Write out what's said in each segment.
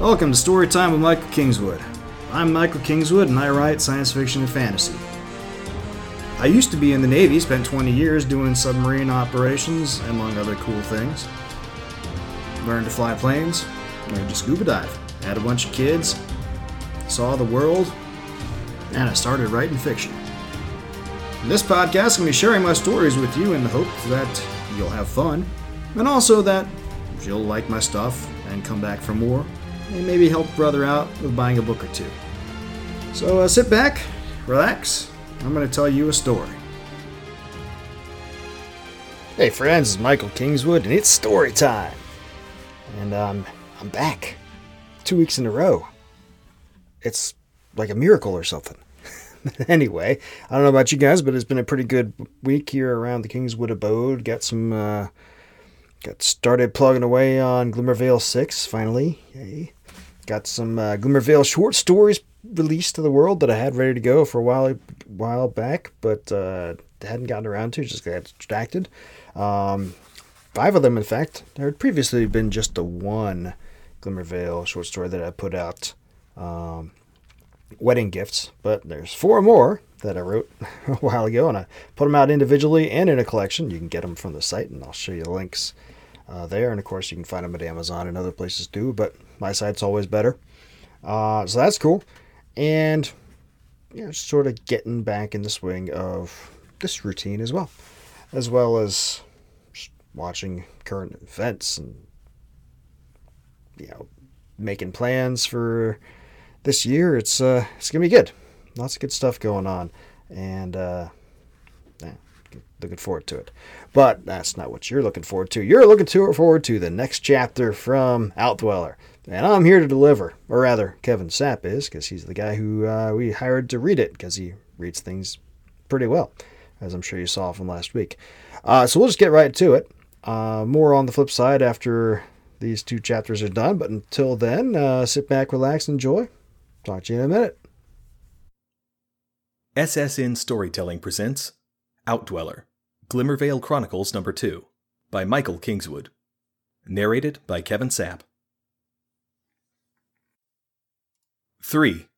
Welcome to Storytime with Michael Kingswood. I'm Michael Kingswood and I write science fiction and fantasy. I used to be in the Navy, spent 20 years doing submarine operations, among other cool things. Learned to fly planes, learned to scuba dive, had a bunch of kids, saw the world, and I started writing fiction. In this podcast, I'm going to be sharing my stories with you in the hope that you'll have fun, and also that you'll like my stuff and come back for more, and maybe help brother out with buying a book or two. So uh, sit back, relax. I'm going to tell you a story. Hey friends, it's Michael Kingswood, and it's story time. And um, I'm back, two weeks in a row. It's like a miracle or something. anyway, I don't know about you guys, but it's been a pretty good week here around the Kingswood abode. Got some, uh, got started plugging away on Glimmervale 6, finally. Yay. Got some uh, Glimmervale short stories released to the world that I had ready to go for a while, while back, but uh, hadn't gotten around to, just got distracted. Um, five of them, in fact. There had previously been just the one Glimmervale short story that I put out. Um, wedding gifts, but there's four more that I wrote a while ago, and I put them out individually and in a collection. You can get them from the site, and I'll show you the links uh, there. And of course, you can find them at Amazon and other places too, but my site's always better. Uh, so that's cool. And, you know, sort of getting back in the swing of this routine as well, as well as watching current events and, you know, making plans for this year it's uh it's gonna be good. Lots of good stuff going on, and uh, yeah, looking forward to it. But that's not what you're looking forward to. You're looking to, forward to the next chapter from Outdweller, and I'm here to deliver, or rather, Kevin Sapp is, because he's the guy who uh, we hired to read it, because he reads things pretty well, as I'm sure you saw from last week. Uh, so we'll just get right to it. Uh, more on the flip side after these two chapters are done, but until then, uh, sit back, relax, enjoy. Talk to you in a minute. SSN Storytelling presents Outdweller Glimmervale Chronicles Number 2 by Michael Kingswood. Narrated by Kevin Sapp. 3.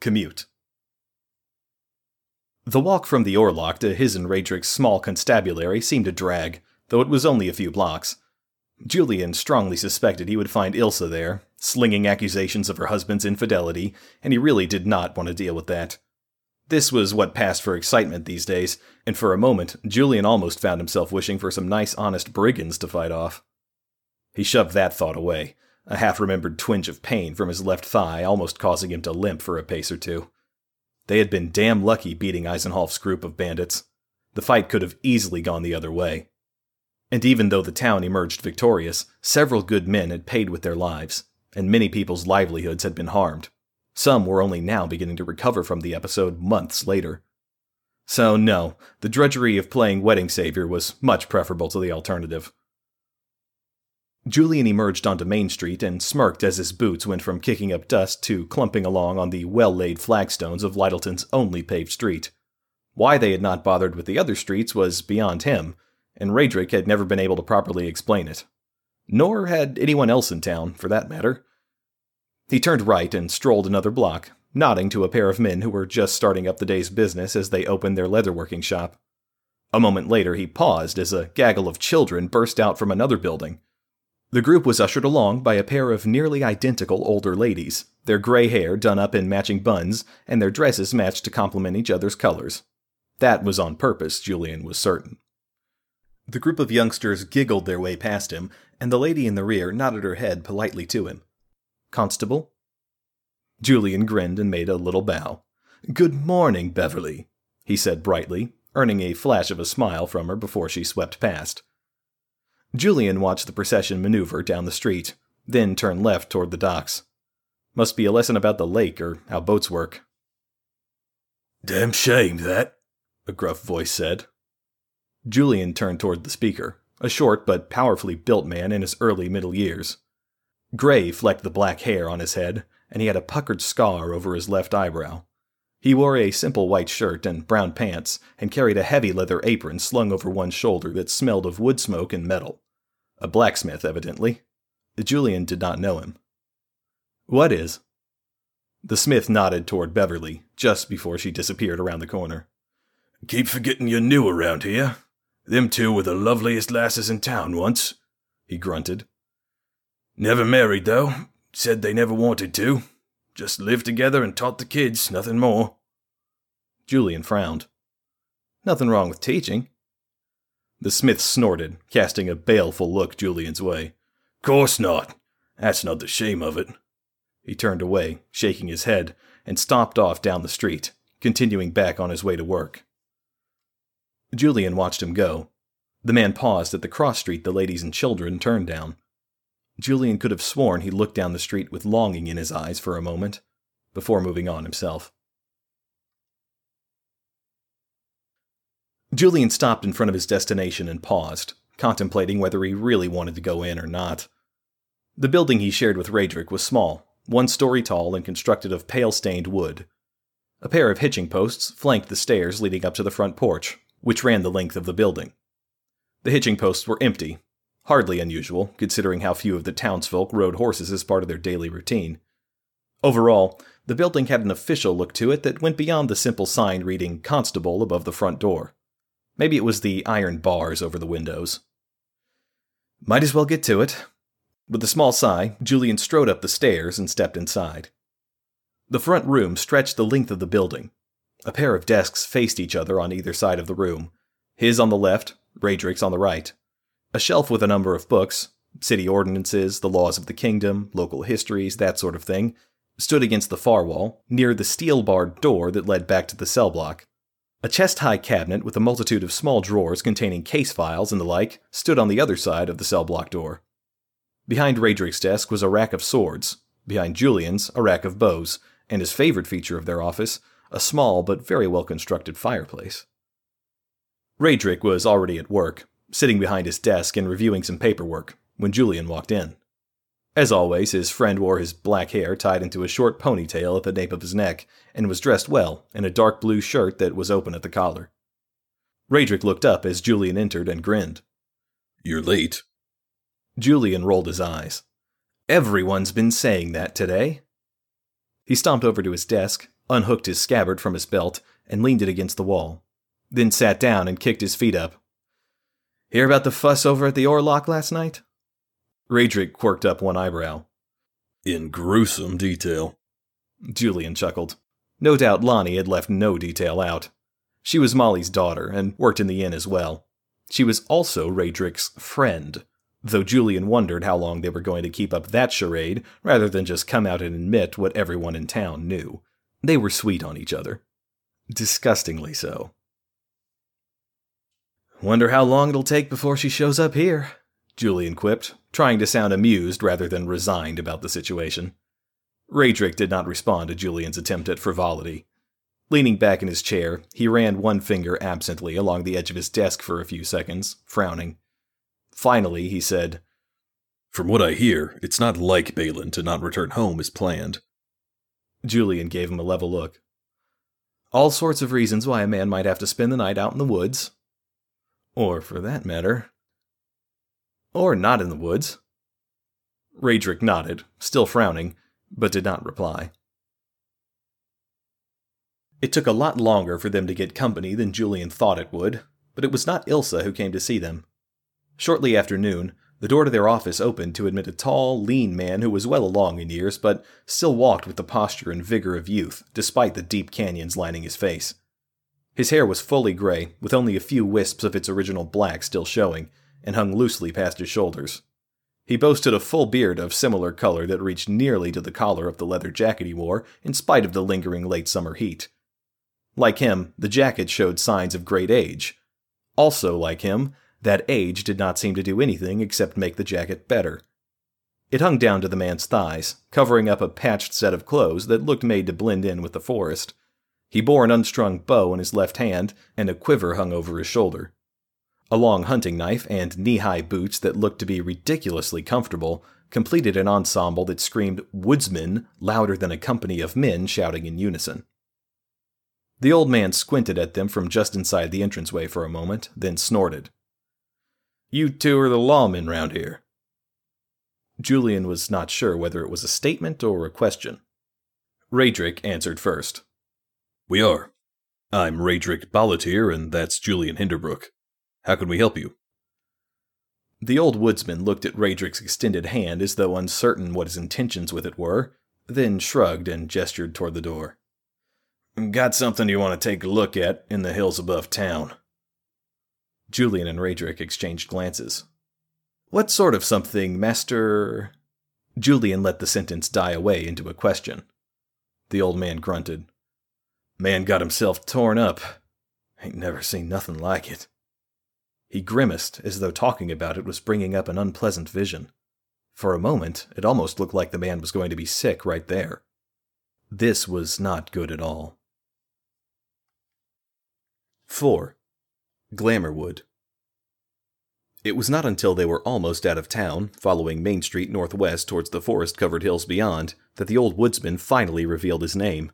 Commute. The walk from the Orlock to his and Radrick's small constabulary seemed a drag, though it was only a few blocks. Julian strongly suspected he would find Ilsa there, slinging accusations of her husband's infidelity, and he really did not want to deal with that. This was what passed for excitement these days, and for a moment, Julian almost found himself wishing for some nice, honest brigands to fight off. He shoved that thought away, a half remembered twinge of pain from his left thigh almost causing him to limp for a pace or two. They had been damn lucky beating Eisenhoff's group of bandits. The fight could have easily gone the other way. And even though the town emerged victorious, several good men had paid with their lives, and many people's livelihoods had been harmed. Some were only now beginning to recover from the episode months later. So, no, the drudgery of playing Wedding Savior was much preferable to the alternative. Julian emerged onto Main Street and smirked as his boots went from kicking up dust to clumping along on the well laid flagstones of Lyttelton's only paved street. Why they had not bothered with the other streets was beyond him, and Radrick had never been able to properly explain it nor had anyone else in town, for that matter. He turned right and strolled another block, nodding to a pair of men who were just starting up the day's business as they opened their leatherworking shop. A moment later, he paused as a gaggle of children burst out from another building. The group was ushered along by a pair of nearly identical older ladies, their gray hair done up in matching buns, and their dresses matched to complement each other's colors. That was on purpose, Julian was certain. The group of youngsters giggled their way past him, and the lady in the rear nodded her head politely to him. Constable? Julian grinned and made a little bow. Good morning, Beverly, he said brightly, earning a flash of a smile from her before she swept past. Julian watched the procession maneuver down the street, then turn left toward the docks. Must be a lesson about the lake or how boats work. Damn shame, that, a gruff voice said. Julian turned toward the speaker, a short but powerfully built man in his early middle years. Gray flecked the black hair on his head, and he had a puckered scar over his left eyebrow. He wore a simple white shirt and brown pants, and carried a heavy leather apron slung over one shoulder that smelled of wood smoke and metal. A blacksmith, evidently. Julian did not know him. What is? The smith nodded toward Beverly just before she disappeared around the corner. Keep forgetting you're new around here. Them two were the loveliest lasses in town once, he grunted. Never married, though. Said they never wanted to. Just lived together and taught the kids, nothing more. Julian frowned. Nothing wrong with teaching. The smith snorted, casting a baleful look Julian's way. Course not. That's not the shame of it. He turned away, shaking his head, and stomped off down the street, continuing back on his way to work. Julian watched him go. The man paused at the cross street the ladies and children turned down. Julian could have sworn he looked down the street with longing in his eyes for a moment, before moving on himself. Julian stopped in front of his destination and paused, contemplating whether he really wanted to go in or not. The building he shared with Radric was small, one story tall and constructed of pale stained wood. A pair of hitching posts flanked the stairs leading up to the front porch, which ran the length of the building. The hitching posts were empty, hardly unusual, considering how few of the townsfolk rode horses as part of their daily routine. Overall, the building had an official look to it that went beyond the simple sign reading Constable above the front door. Maybe it was the iron bars over the windows. Might as well get to it. With a small sigh, Julian strode up the stairs and stepped inside. The front room stretched the length of the building. A pair of desks faced each other on either side of the room, his on the left, Radric's on the right. A shelf with a number of books, city ordinances, the laws of the kingdom, local histories, that sort of thing, stood against the far wall, near the steel barred door that led back to the cell block. A chest high cabinet with a multitude of small drawers containing case files and the like stood on the other side of the cell block door. Behind Radric's desk was a rack of swords, behind Julian's, a rack of bows, and his favorite feature of their office, a small but very well constructed fireplace. Radric was already at work, sitting behind his desk and reviewing some paperwork, when Julian walked in. As always, his friend wore his black hair tied into a short ponytail at the nape of his neck, and was dressed well in a dark blue shirt that was open at the collar. Radric looked up as Julian entered and grinned. You're late. Julian rolled his eyes. Everyone's been saying that today. He stomped over to his desk, unhooked his scabbard from his belt, and leaned it against the wall, then sat down and kicked his feet up. Hear about the fuss over at the Orlock last night? Radric quirked up one eyebrow. In gruesome detail. Julian chuckled. No doubt Lonnie had left no detail out. She was Molly's daughter and worked in the inn as well. She was also Radric's friend, though Julian wondered how long they were going to keep up that charade rather than just come out and admit what everyone in town knew. They were sweet on each other. Disgustingly so. Wonder how long it'll take before she shows up here, Julian quipped, trying to sound amused rather than resigned about the situation. Radric did not respond to Julian's attempt at frivolity. Leaning back in his chair, he ran one finger absently along the edge of his desk for a few seconds, frowning. Finally, he said, From what I hear, it's not like Balin to not return home as planned. Julian gave him a level look. All sorts of reasons why a man might have to spend the night out in the woods. Or, for that matter, or not in the woods. Radric nodded, still frowning, but did not reply. It took a lot longer for them to get company than Julian thought it would, but it was not Ilsa who came to see them. Shortly after noon, the door to their office opened to admit a tall, lean man who was well along in years, but still walked with the posture and vigor of youth, despite the deep canyons lining his face. His hair was fully gray, with only a few wisps of its original black still showing, and hung loosely past his shoulders. He boasted a full beard of similar color that reached nearly to the collar of the leather jacket he wore, in spite of the lingering late summer heat. Like him, the jacket showed signs of great age. Also, like him, that age did not seem to do anything except make the jacket better. It hung down to the man's thighs, covering up a patched set of clothes that looked made to blend in with the forest. He bore an unstrung bow in his left hand, and a quiver hung over his shoulder. A long hunting knife and knee high boots that looked to be ridiculously comfortable completed an ensemble that screamed woodsman louder than a company of men shouting in unison. The old man squinted at them from just inside the entranceway for a moment, then snorted. You two are the lawmen round here. Julian was not sure whether it was a statement or a question. Raedric answered first. We are. I'm Raedric Ballatier, and that's Julian Hinderbrook. How can we help you? The old woodsman looked at Raedric's extended hand as though uncertain what his intentions with it were, then shrugged and gestured toward the door. Got something you want to take a look at in the hills above town. Julian and Raedric exchanged glances. What sort of something, Master? Julian let the sentence die away into a question. The old man grunted. Man got himself torn up. Ain't never seen nothing like it. He grimaced as though talking about it was bringing up an unpleasant vision. For a moment, it almost looked like the man was going to be sick right there. This was not good at all. 4. Glamourwood. It was not until they were almost out of town, following Main Street northwest towards the forest covered hills beyond, that the old woodsman finally revealed his name.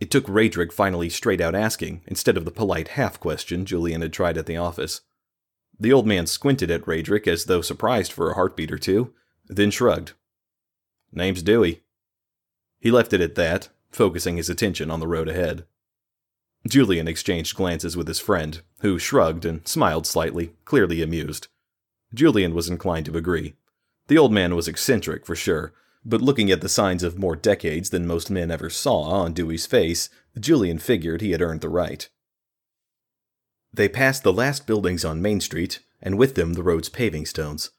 It took Raedric finally straight out asking, instead of the polite half question Julian had tried at the office. The old man squinted at Raedric as though surprised for a heartbeat or two, then shrugged. Name's Dewey. He left it at that, focusing his attention on the road ahead. Julian exchanged glances with his friend, who shrugged and smiled slightly, clearly amused. Julian was inclined to agree. The old man was eccentric, for sure, but looking at the signs of more decades than most men ever saw on Dewey's face, Julian figured he had earned the right. They passed the last buildings on Main Street, and with them the road's paving stones.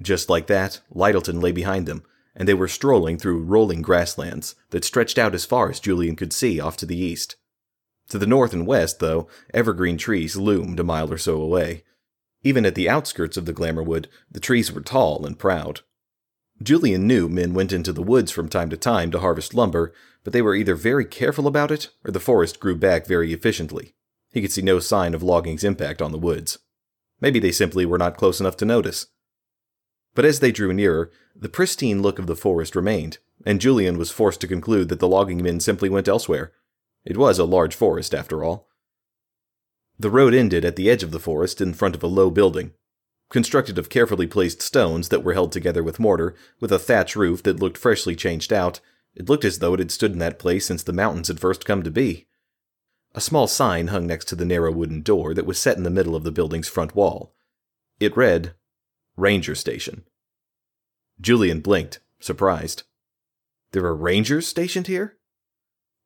Just like that, Lyttelton lay behind them, and they were strolling through rolling grasslands that stretched out as far as Julian could see off to the east. To the north and west, though, evergreen trees loomed a mile or so away. Even at the outskirts of the Glamourwood, the trees were tall and proud. Julian knew men went into the woods from time to time to harvest lumber, but they were either very careful about it, or the forest grew back very efficiently. He could see no sign of logging's impact on the woods. Maybe they simply were not close enough to notice. But as they drew nearer, the pristine look of the forest remained, and Julian was forced to conclude that the logging men simply went elsewhere, it was a large forest, after all. The road ended at the edge of the forest in front of a low building, constructed of carefully placed stones that were held together with mortar, with a thatch roof that looked freshly changed out. It looked as though it had stood in that place since the mountains had first come to be. A small sign hung next to the narrow wooden door that was set in the middle of the building's front wall. It read, Ranger Station. Julian blinked, surprised. There are rangers stationed here?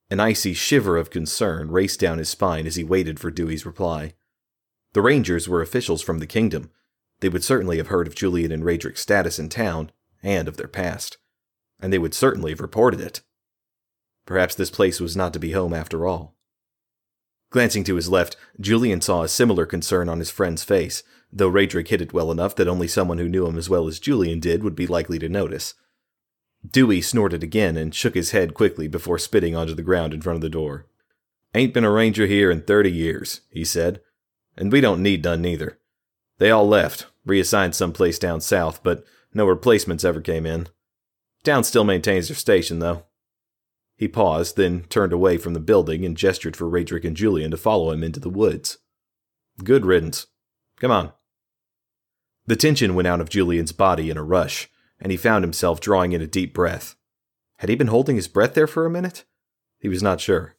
An icy shiver of concern raced down his spine as he waited for Dewey's reply. The Rangers were officials from the kingdom. They would certainly have heard of Julian and Raedric's status in town, and of their past. And they would certainly have reported it. Perhaps this place was not to be home after all. Glancing to his left, Julian saw a similar concern on his friend's face, though Raedric hid it well enough that only someone who knew him as well as Julian did would be likely to notice. Dewey snorted again and shook his head quickly before spitting onto the ground in front of the door. Ain't been a ranger here in thirty years, he said. And we don't need none neither. They all left, reassigned someplace down south, but no replacements ever came in. Town still maintains their station, though. He paused, then turned away from the building and gestured for Raedric and Julian to follow him into the woods. Good riddance. Come on. The tension went out of Julian's body in a rush and he found himself drawing in a deep breath. Had he been holding his breath there for a minute? He was not sure.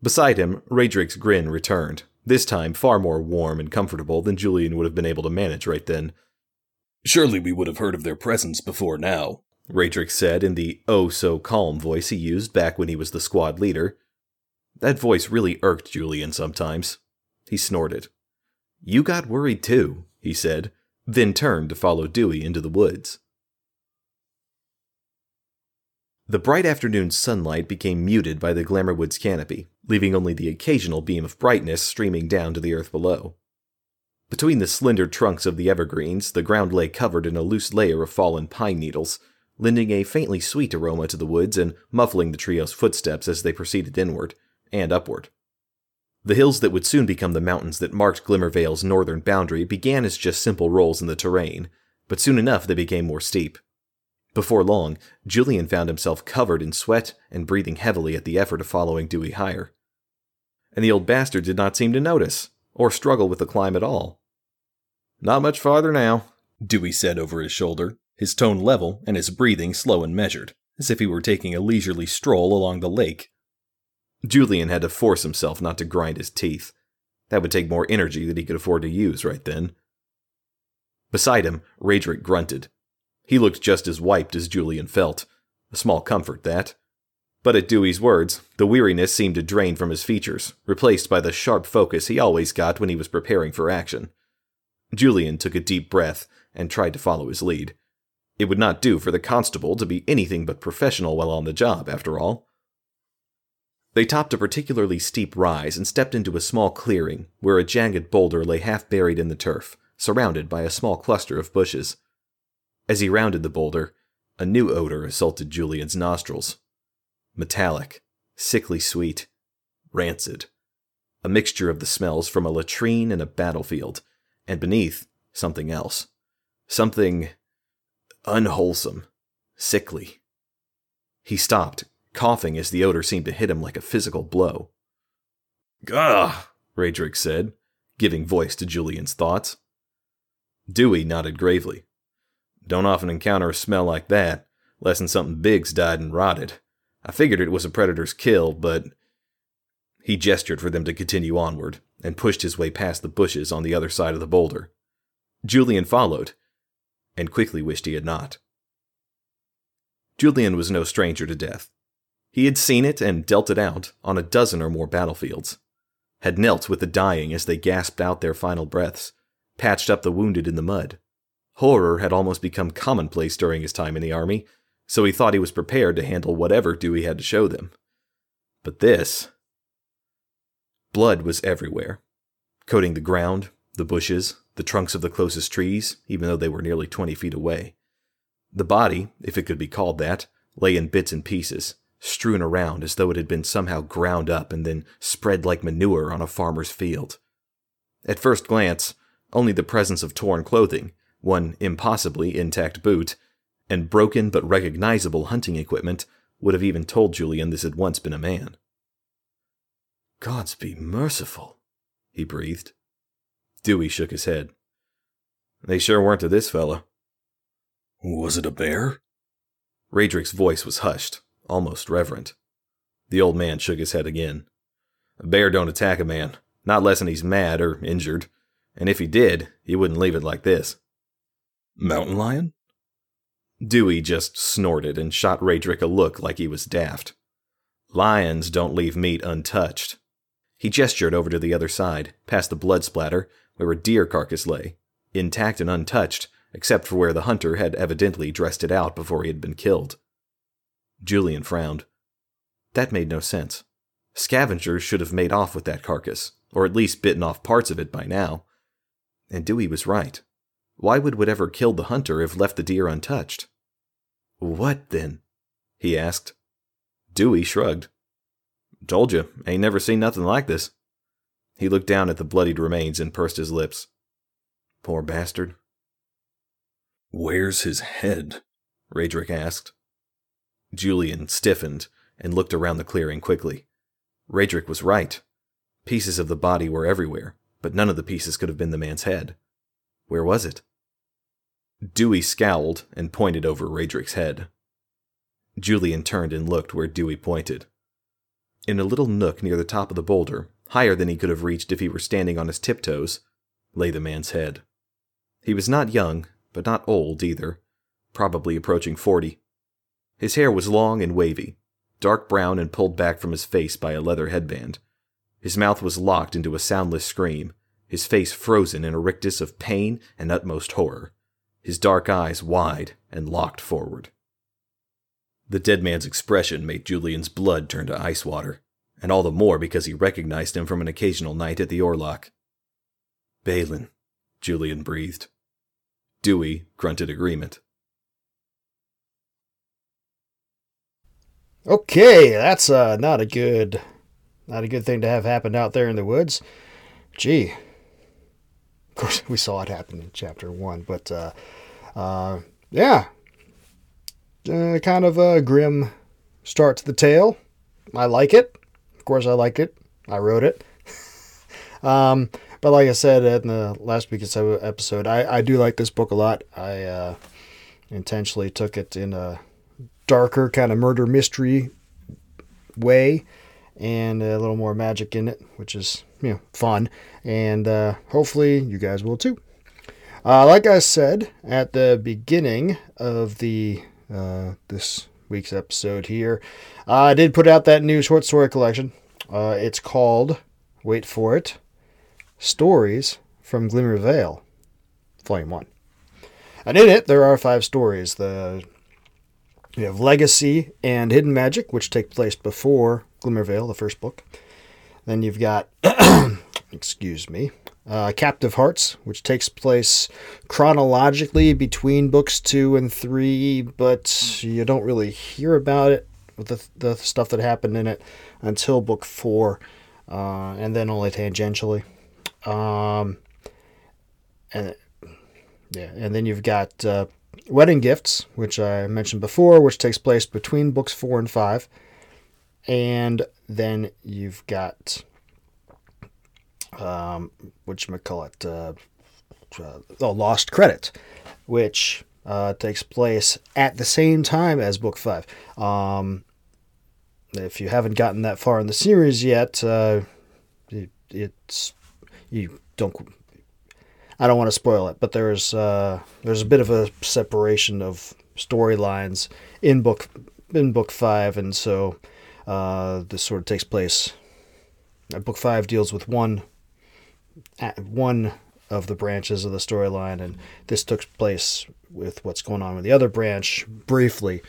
Beside him, Raedric's grin returned, this time far more warm and comfortable than Julian would have been able to manage right then. Surely we would have heard of their presence before now, Raedric said in the oh so calm voice he used back when he was the squad leader. That voice really irked Julian sometimes. He snorted. You got worried too, he said, then turned to follow Dewey into the woods. The bright afternoon sunlight became muted by the Glamourwood's canopy, leaving only the occasional beam of brightness streaming down to the earth below. Between the slender trunks of the evergreens, the ground lay covered in a loose layer of fallen pine needles, lending a faintly sweet aroma to the woods and muffling the trio's footsteps as they proceeded inward and upward. The hills that would soon become the mountains that marked Glimmervale's northern boundary began as just simple rolls in the terrain, but soon enough they became more steep. Before long, Julian found himself covered in sweat and breathing heavily at the effort of following Dewey higher. And the old bastard did not seem to notice, or struggle with the climb at all. Not much farther now, Dewey said over his shoulder, his tone level and his breathing slow and measured, as if he were taking a leisurely stroll along the lake. Julian had to force himself not to grind his teeth. That would take more energy than he could afford to use right then. Beside him, Radric grunted. He looked just as wiped as Julian felt. A small comfort, that. But at Dewey's words, the weariness seemed to drain from his features, replaced by the sharp focus he always got when he was preparing for action. Julian took a deep breath and tried to follow his lead. It would not do for the constable to be anything but professional while on the job, after all. They topped a particularly steep rise and stepped into a small clearing where a jagged boulder lay half buried in the turf, surrounded by a small cluster of bushes. As he rounded the boulder, a new odor assaulted Julian's nostrils metallic, sickly sweet, rancid. A mixture of the smells from a latrine and a battlefield, and beneath, something else. Something unwholesome, sickly. He stopped, coughing as the odor seemed to hit him like a physical blow. Gah! Radric said, giving voice to Julian's thoughts. Dewey nodded gravely. Don't often encounter a smell like that, less'n something big's died and rotted. I figured it was a predator's kill, but. He gestured for them to continue onward and pushed his way past the bushes on the other side of the boulder. Julian followed, and quickly wished he had not. Julian was no stranger to death. He had seen it and dealt it out on a dozen or more battlefields, had knelt with the dying as they gasped out their final breaths, patched up the wounded in the mud. Horror had almost become commonplace during his time in the army, so he thought he was prepared to handle whatever Dewey had to show them. But this. Blood was everywhere, coating the ground, the bushes, the trunks of the closest trees, even though they were nearly 20 feet away. The body, if it could be called that, lay in bits and pieces, strewn around as though it had been somehow ground up and then spread like manure on a farmer's field. At first glance, only the presence of torn clothing, one impossibly intact boot, and broken but recognizable hunting equipment would have even told Julian this had once been a man. Gods be merciful, he breathed. Dewey shook his head. They sure weren't to this fellow. Was it a bear? Radric's voice was hushed, almost reverent. The old man shook his head again. A bear don't attack a man, not less'n he's mad or injured, and if he did, he wouldn't leave it like this. Mountain lion? Dewey just snorted and shot Radric a look like he was daft. Lions don't leave meat untouched. He gestured over to the other side, past the blood splatter, where a deer carcass lay, intact and untouched, except for where the hunter had evidently dressed it out before he had been killed. Julian frowned. That made no sense. Scavengers should have made off with that carcass, or at least bitten off parts of it by now. And Dewey was right. Why would whatever killed the hunter have left the deer untouched? What then? he asked. Dewey shrugged. Told you, ain't never seen nothing like this. He looked down at the bloodied remains and pursed his lips. Poor bastard. Where's his head? Radric asked. Julian stiffened and looked around the clearing quickly. Radric was right. Pieces of the body were everywhere, but none of the pieces could have been the man's head. Where was it? Dewey scowled and pointed over Radric's head. Julian turned and looked where Dewey pointed. In a little nook near the top of the boulder, higher than he could have reached if he were standing on his tiptoes, lay the man's head. He was not young, but not old either, probably approaching forty. His hair was long and wavy, dark brown and pulled back from his face by a leather headband. His mouth was locked into a soundless scream, his face frozen in a rictus of pain and utmost horror, his dark eyes wide and locked forward. The dead man's expression made Julian's blood turn to ice water, and all the more because he recognized him from an occasional night at the Orlok. Balin, Julian breathed. Dewey grunted agreement. Okay, that's uh, not a good, not a good thing to have happen out there in the woods. Gee, of course we saw it happen in chapter one, but uh, uh, yeah, uh, kind of a grim start to the tale. I like it. Course, I liked it. I wrote it. um, but like I said in the last week's episode, I, I do like this book a lot. I uh, intentionally took it in a darker kind of murder mystery way and a little more magic in it, which is you know fun, and uh, hopefully you guys will too. Uh, like I said at the beginning of the uh, this week's episode here, I did put out that new short story collection. Uh, it's called, wait for it, Stories from Glimmervale, Volume One. And in it, there are five stories. The you have Legacy and Hidden Magic, which take place before Glimmervale, the first book. Then you've got, excuse me, uh, Captive Hearts, which takes place chronologically between books two and three, but you don't really hear about it with the, the stuff that happened in it until book four, uh, and then only tangentially. Um, and yeah, and then you've got uh, Wedding Gifts, which I mentioned before, which takes place between books four and five. And then you've got, um, which call it, uh, uh, oh, Lost Credit, which uh, takes place at the same time as book five. Um, if you haven't gotten that far in the series yet, uh, it, it's you don't I don't want to spoil it, but there's uh, there's a bit of a separation of storylines in book in book five, and so uh, this sort of takes place. Book five deals with one one of the branches of the storyline, and this took place with what's going on with the other branch briefly.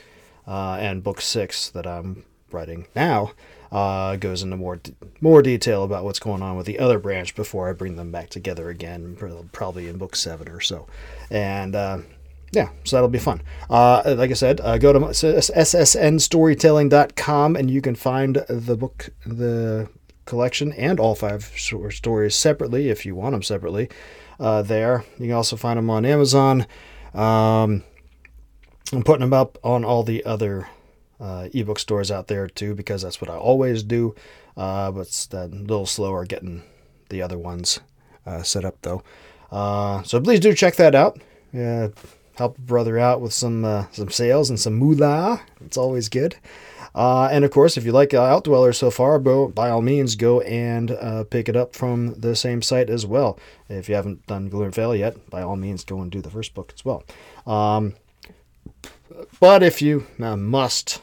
Uh, and book six that I'm writing now uh, goes into more more detail about what's going on with the other branch before I bring them back together again, probably in book seven or so. And uh, yeah, so that'll be fun. Uh, like I said, uh, go to ssnstorytelling.com and you can find the book, the collection, and all five stories separately if you want them separately. Uh, there, you can also find them on Amazon. Um, I'm putting them up on all the other uh, ebook stores out there too, because that's what I always do. Uh, but it's a little slower getting the other ones uh, set up though. Uh, so please do check that out. Yeah, help a brother out with some uh, some sales and some moolah. It's always good. Uh, and of course, if you like Outdweller so far, by all means go and pick it up from the same site as well. If you haven't done Glimmervale yet, by all means go and do the first book as well. Um, but if you must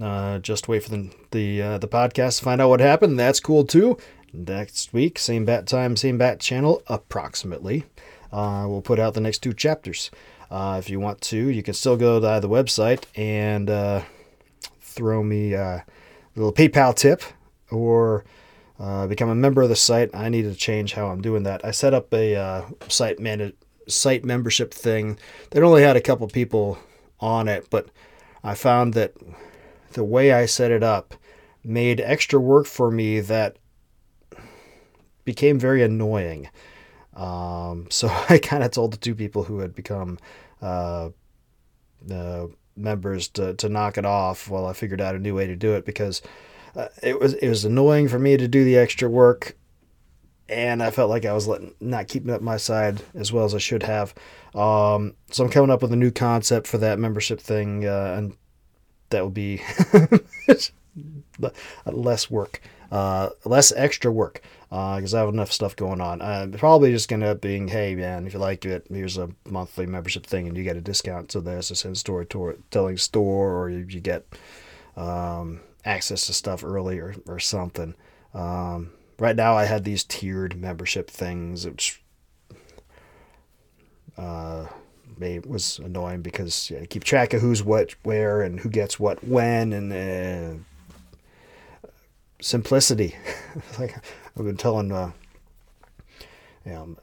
uh, just wait for the the uh, the podcast to find out what happened. That's cool too. Next week, same bat time, same bat channel, approximately. Uh, we'll put out the next two chapters. Uh, if you want to, you can still go to the website and uh, throw me a little PayPal tip or uh, become a member of the site. I need to change how I'm doing that. I set up a site man- site membership thing that only had a couple people on it, but I found that the way I set it up made extra work for me that became very annoying. Um, so I kind of told the two people who had become uh, uh, members to, to knock it off while I figured out a new way to do it because uh, it was it was annoying for me to do the extra work, and I felt like I was letting, not keeping up my side as well as I should have. Um, so I'm coming up with a new concept for that membership thing, uh, and that will be less work, uh, less extra work, because uh, I have enough stuff going on. Uh, probably just gonna up being, hey man, if you like it, here's a monthly membership thing, and you get a discount to the SSN storytelling store, or you, you get um, access to stuff early or, or something. Um, right now, I had these tiered membership things, which. Uh, was annoying because yeah, keep track of who's what where and who gets what when and uh, simplicity. like I've been telling, uh, you know,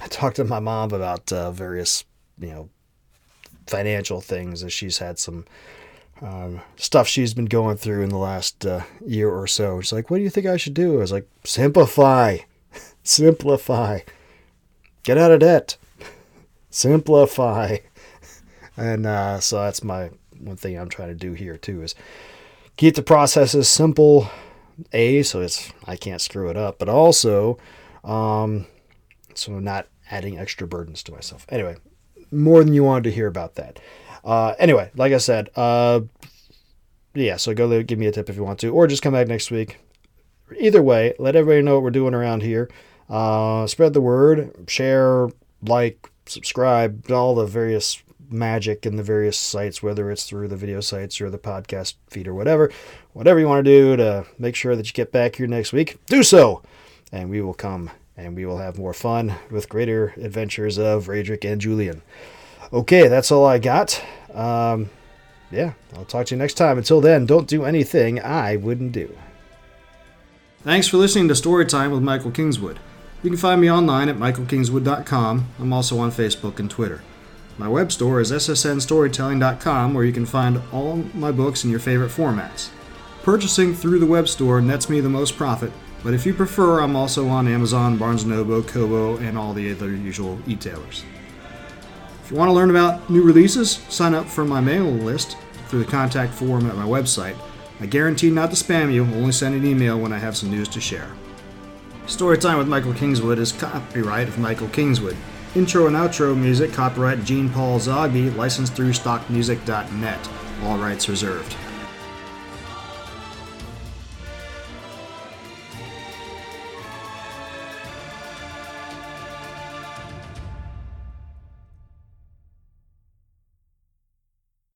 I talked to my mom about uh, various, you know, financial things as she's had some um, stuff she's been going through in the last uh, year or so. She's like, "What do you think I should do?" I was like, "Simplify, simplify, get out of debt." simplify. And uh, so that's my one thing I'm trying to do here too is keep the processes simple. A, so it's I can't screw it up, but also, um, so not adding extra burdens to myself. Anyway, more than you wanted to hear about that. Uh, anyway, like I said, uh, yeah, so go give me a tip if you want to, or just come back next week. Either way, let everybody know what we're doing around here. Uh, spread the word, share, like, subscribe, all the various magic in the various sites, whether it's through the video sites or the podcast feed or whatever. Whatever you want to do to make sure that you get back here next week, do so. And we will come and we will have more fun with greater adventures of Radric and Julian. Okay, that's all I got. Um, yeah, I'll talk to you next time. Until then, don't do anything I wouldn't do. Thanks for listening to Storytime with Michael Kingswood. You can find me online at michaelkingswood.com. I'm also on Facebook and Twitter. My web store is ssnstorytelling.com, where you can find all my books in your favorite formats. Purchasing through the web store nets me the most profit, but if you prefer, I'm also on Amazon, Barnes & Noble, Kobo, and all the other usual e-tailers. If you want to learn about new releases, sign up for my mailing list through the contact form at my website. I guarantee not to spam you, only send an email when I have some news to share. Storytime with Michael Kingswood is copyright of Michael Kingswood. Intro and outro music copyright Gene Paul Zogby, licensed through stockmusic.net. All rights reserved.